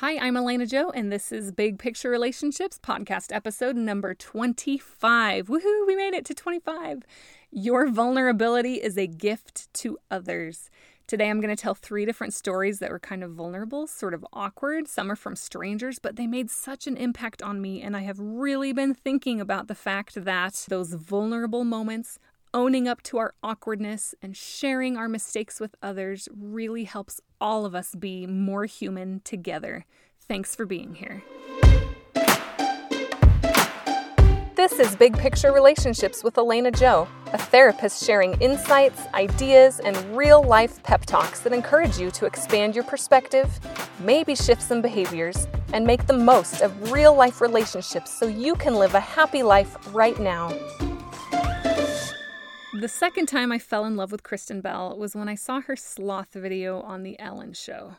Hi, I'm Elena Joe, and this is Big Picture Relationships podcast episode number 25. Woohoo, we made it to 25. Your vulnerability is a gift to others. Today, I'm going to tell three different stories that were kind of vulnerable, sort of awkward. Some are from strangers, but they made such an impact on me, and I have really been thinking about the fact that those vulnerable moments owning up to our awkwardness and sharing our mistakes with others really helps all of us be more human together. Thanks for being here. This is Big Picture Relationships with Elena Joe, a therapist sharing insights, ideas, and real life pep talks that encourage you to expand your perspective, maybe shift some behaviors, and make the most of real life relationships so you can live a happy life right now. The second time I fell in love with Kristen Bell was when I saw her sloth video on The Ellen Show.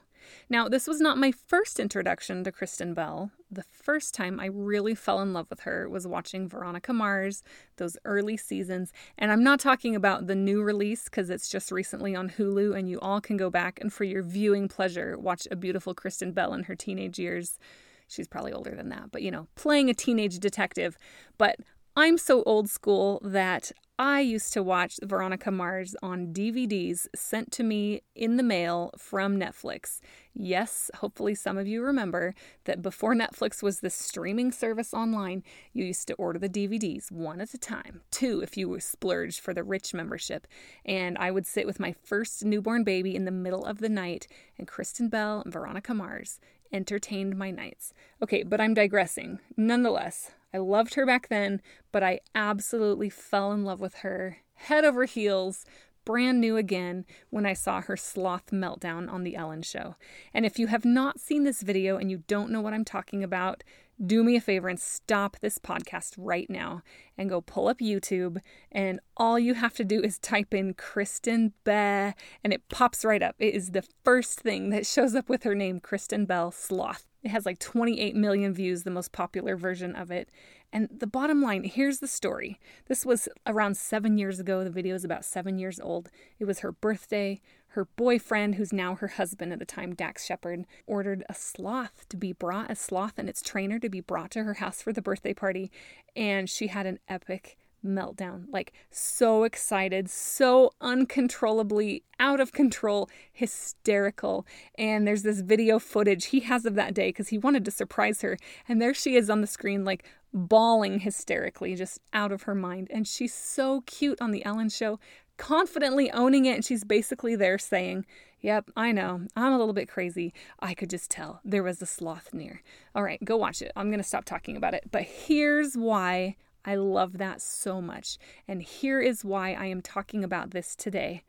Now, this was not my first introduction to Kristen Bell. The first time I really fell in love with her was watching Veronica Mars, those early seasons. And I'm not talking about the new release because it's just recently on Hulu, and you all can go back and for your viewing pleasure, watch a beautiful Kristen Bell in her teenage years. She's probably older than that, but you know, playing a teenage detective. But I'm so old school that I used to watch Veronica Mars on DVDs sent to me in the mail from Netflix. Yes, hopefully some of you remember that before Netflix was the streaming service online, you used to order the DVDs one at a time, two if you were splurged for the rich membership. And I would sit with my first newborn baby in the middle of the night, and Kristen Bell and Veronica Mars entertained my nights. Okay, but I'm digressing. Nonetheless, I loved her back then, but I absolutely fell in love with her head over heels, brand new again, when I saw her sloth meltdown on The Ellen Show. And if you have not seen this video and you don't know what I'm talking about, do me a favor and stop this podcast right now and go pull up YouTube. And all you have to do is type in Kristen Bell, and it pops right up. It is the first thing that shows up with her name, Kristen Bell Sloth. It has like 28 million views, the most popular version of it. And the bottom line here's the story. This was around seven years ago. The video is about seven years old. It was her birthday. Her boyfriend, who's now her husband at the time, Dax Shepard, ordered a sloth to be brought, a sloth and its trainer to be brought to her house for the birthday party. And she had an epic meltdown. Like, so excited, so uncontrollably out of control, hysterical. And there's this video footage he has of that day because he wanted to surprise her. And there she is on the screen, like bawling hysterically, just out of her mind. And she's so cute on The Ellen Show, confidently owning it. And she's basically there saying, Yep, I know. I'm a little bit crazy. I could just tell there was a sloth near. All right, go watch it. I'm going to stop talking about it. But here's why I love that so much. And here is why I am talking about this today.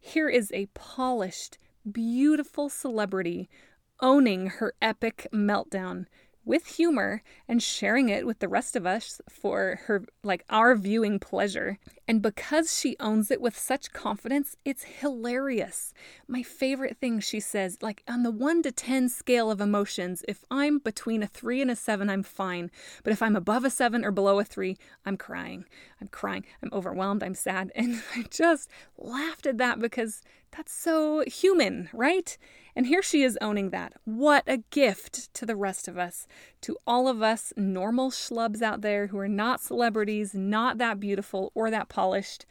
Here is a polished, beautiful celebrity owning her epic meltdown with humor and sharing it with the rest of us for her like our viewing pleasure. And because she owns it with such confidence, it's hilarious. My favorite thing she says, like on the 1 to 10 scale of emotions, if I'm between a 3 and a 7, I'm fine. But if I'm above a 7 or below a 3, I'm crying. I'm crying. I'm overwhelmed. I'm sad. And I just laughed at that because that's so human, right? And here she is owning that. What a gift to the rest of us, to all of us normal schlubs out there who are not celebrities, not that beautiful or that polished.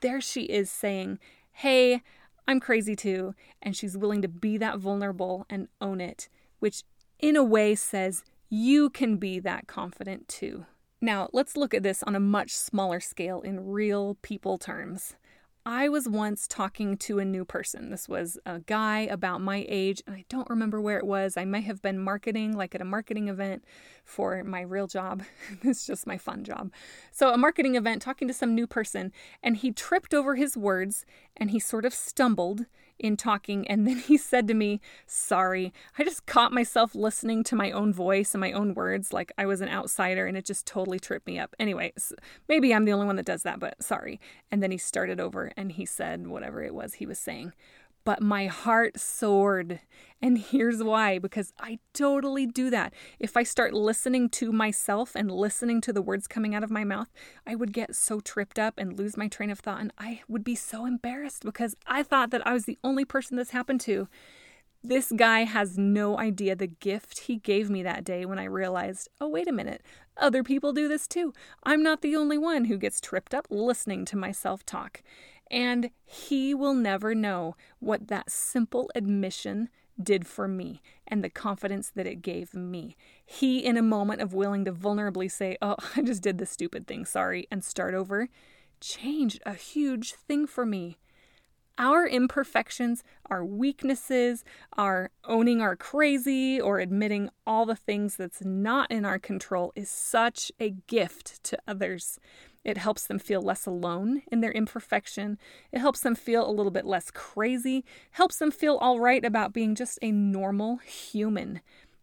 There she is saying, Hey, I'm crazy too. And she's willing to be that vulnerable and own it, which in a way says, You can be that confident too. Now, let's look at this on a much smaller scale in real people terms. I was once talking to a new person. This was a guy about my age, and I don't remember where it was. I might have been marketing, like at a marketing event for my real job. it's just my fun job. So, a marketing event, talking to some new person, and he tripped over his words and he sort of stumbled in talking. And then he said to me, Sorry, I just caught myself listening to my own voice and my own words like I was an outsider and it just totally tripped me up. Anyway, maybe I'm the only one that does that, but sorry. And then he started over and he said whatever it was he was saying but my heart soared. And here's why because I totally do that. If I start listening to myself and listening to the words coming out of my mouth, I would get so tripped up and lose my train of thought. And I would be so embarrassed because I thought that I was the only person this happened to. This guy has no idea the gift he gave me that day when I realized, oh, wait a minute, other people do this too. I'm not the only one who gets tripped up listening to myself talk. And he will never know what that simple admission did for me and the confidence that it gave me. He, in a moment of willing to vulnerably say, Oh, I just did this stupid thing, sorry, and start over, changed a huge thing for me. Our imperfections, our weaknesses, our owning our crazy or admitting all the things that's not in our control is such a gift to others. It helps them feel less alone in their imperfection. It helps them feel a little bit less crazy, helps them feel all right about being just a normal human.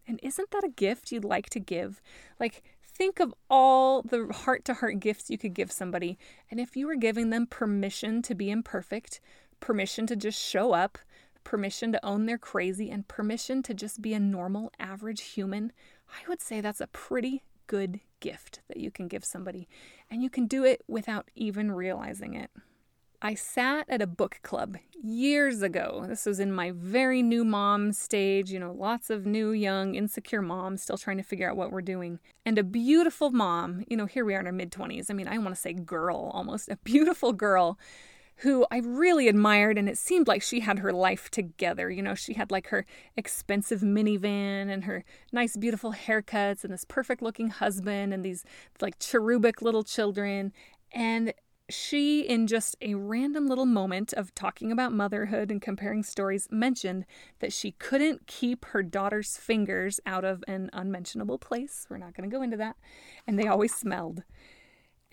And isn't that a gift you'd like to give? Like, think of all the heart to heart gifts you could give somebody. And if you were giving them permission to be imperfect, permission to just show up, permission to own their crazy, and permission to just be a normal, average human, I would say that's a pretty good gift that you can give somebody. And you can do it without even realizing it. I sat at a book club years ago. This was in my very new mom stage, you know, lots of new, young, insecure moms still trying to figure out what we're doing. And a beautiful mom, you know, here we are in our mid 20s. I mean, I want to say girl almost, a beautiful girl who I really admired, and it seemed like she had her life together. You know, she had like her expensive minivan and her nice, beautiful haircuts, and this perfect looking husband, and these like cherubic little children. And she, in just a random little moment of talking about motherhood and comparing stories, mentioned that she couldn't keep her daughter's fingers out of an unmentionable place. We're not going to go into that. And they always smelled.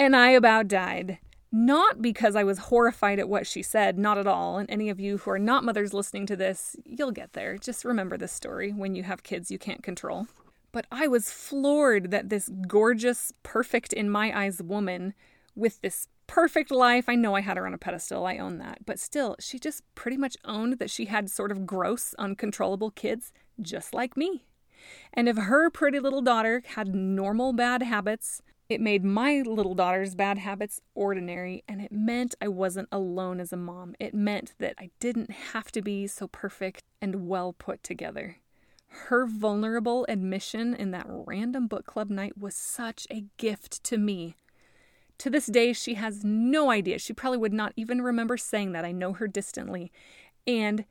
And I about died. Not because I was horrified at what she said, not at all. And any of you who are not mothers listening to this, you'll get there. Just remember this story when you have kids you can't control. But I was floored that this gorgeous, perfect in my eyes woman with this perfect life. I know I had her on a pedestal, I own that. But still, she just pretty much owned that she had sort of gross, uncontrollable kids, just like me. And if her pretty little daughter had normal bad habits, it made my little daughter's bad habits ordinary, and it meant I wasn't alone as a mom. It meant that I didn't have to be so perfect and well put together. Her vulnerable admission in that random book club night was such a gift to me. To this day, she has no idea. She probably would not even remember saying that. I know her distantly. And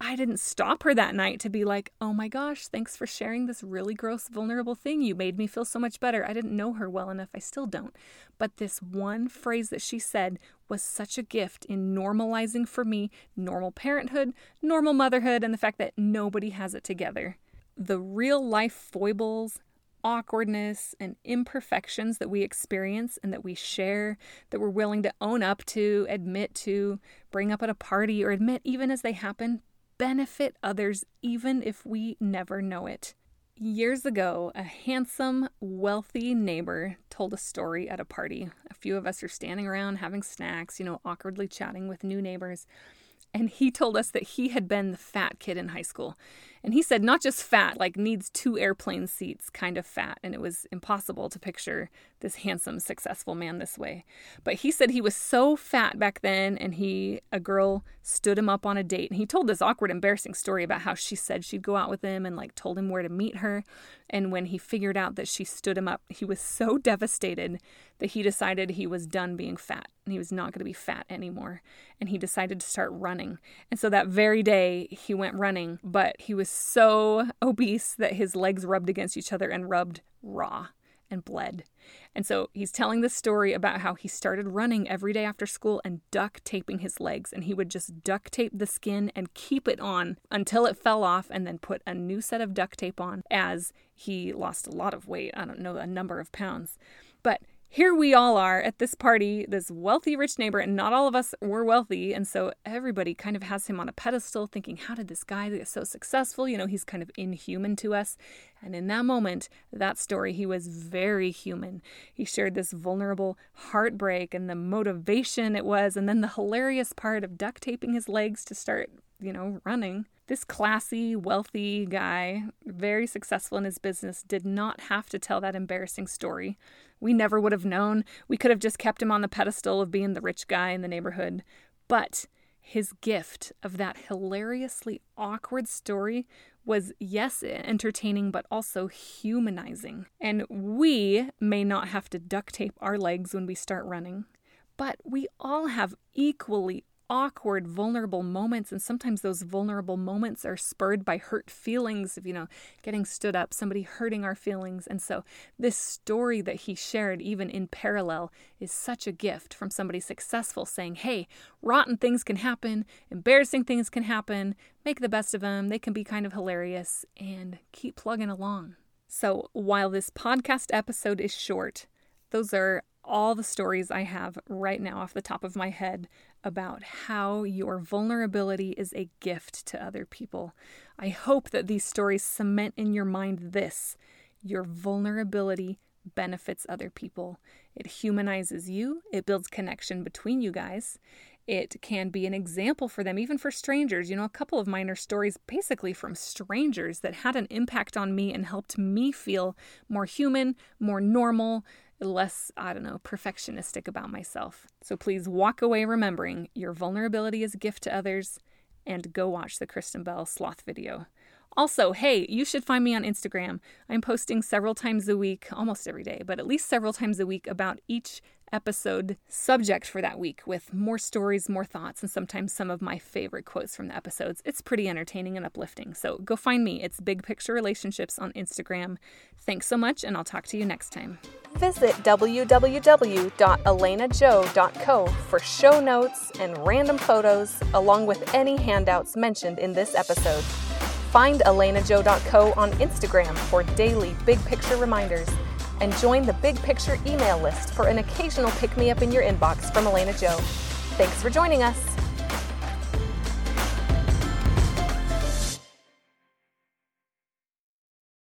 I didn't stop her that night to be like, oh my gosh, thanks for sharing this really gross, vulnerable thing. You made me feel so much better. I didn't know her well enough. I still don't. But this one phrase that she said was such a gift in normalizing for me normal parenthood, normal motherhood, and the fact that nobody has it together. The real life foibles, awkwardness, and imperfections that we experience and that we share, that we're willing to own up to, admit to, bring up at a party, or admit even as they happen benefit others even if we never know it. Years ago, a handsome, wealthy neighbor told a story at a party. A few of us are standing around having snacks, you know, awkwardly chatting with new neighbors. And he told us that he had been the fat kid in high school. And he said not just fat, like needs two airplane seats kind of fat. And it was impossible to picture this handsome, successful man this way. But he said he was so fat back then, and he, a girl stood him up on a date. And he told this awkward, embarrassing story about how she said she'd go out with him and like told him where to meet her. And when he figured out that she stood him up, he was so devastated that he decided he was done being fat and he was not going to be fat anymore. And he decided to start running. And so that very day, he went running, but he was so obese that his legs rubbed against each other and rubbed raw and bled. And so he's telling this story about how he started running every day after school and duct taping his legs. And he would just duct tape the skin and keep it on until it fell off and then put a new set of duct tape on as he lost a lot of weight. I don't know, a number of pounds. But here we all are at this party, this wealthy, rich neighbor, and not all of us were wealthy. And so everybody kind of has him on a pedestal, thinking, how did this guy get so successful? You know, he's kind of inhuman to us. And in that moment, that story, he was very human. He shared this vulnerable heartbreak and the motivation it was, and then the hilarious part of duct taping his legs to start, you know, running. This classy, wealthy guy, very successful in his business, did not have to tell that embarrassing story. We never would have known. We could have just kept him on the pedestal of being the rich guy in the neighborhood. But his gift of that hilariously awkward story was, yes, entertaining, but also humanizing. And we may not have to duct tape our legs when we start running, but we all have equally awkward, vulnerable moments. And sometimes those vulnerable moments are spurred by hurt feelings of, you know, getting stood up, somebody hurting our feelings. And so this story that he shared, even in parallel, is such a gift from somebody successful saying, hey, rotten things can happen, embarrassing things can happen, make the best of them. They can be kind of hilarious and keep plugging along. So while this podcast episode is short, those are all the stories I have right now off the top of my head about how your vulnerability is a gift to other people. I hope that these stories cement in your mind this your vulnerability benefits other people. It humanizes you, it builds connection between you guys. It can be an example for them, even for strangers. You know, a couple of mine are stories basically from strangers that had an impact on me and helped me feel more human, more normal, less, I don't know, perfectionistic about myself. So please walk away remembering your vulnerability is a gift to others and go watch the Kristen Bell sloth video. Also, hey, you should find me on Instagram. I'm posting several times a week, almost every day, but at least several times a week about each episode subject for that week with more stories, more thoughts, and sometimes some of my favorite quotes from the episodes. It's pretty entertaining and uplifting. So go find me. It's Big Picture Relationships on Instagram. Thanks so much, and I'll talk to you next time. Visit www.elenajoe.co for show notes and random photos, along with any handouts mentioned in this episode. Find elenajoe.co on Instagram for daily big picture reminders and join the Big Picture email list for an occasional pick me up in your inbox from Elena Joe. Thanks for joining us.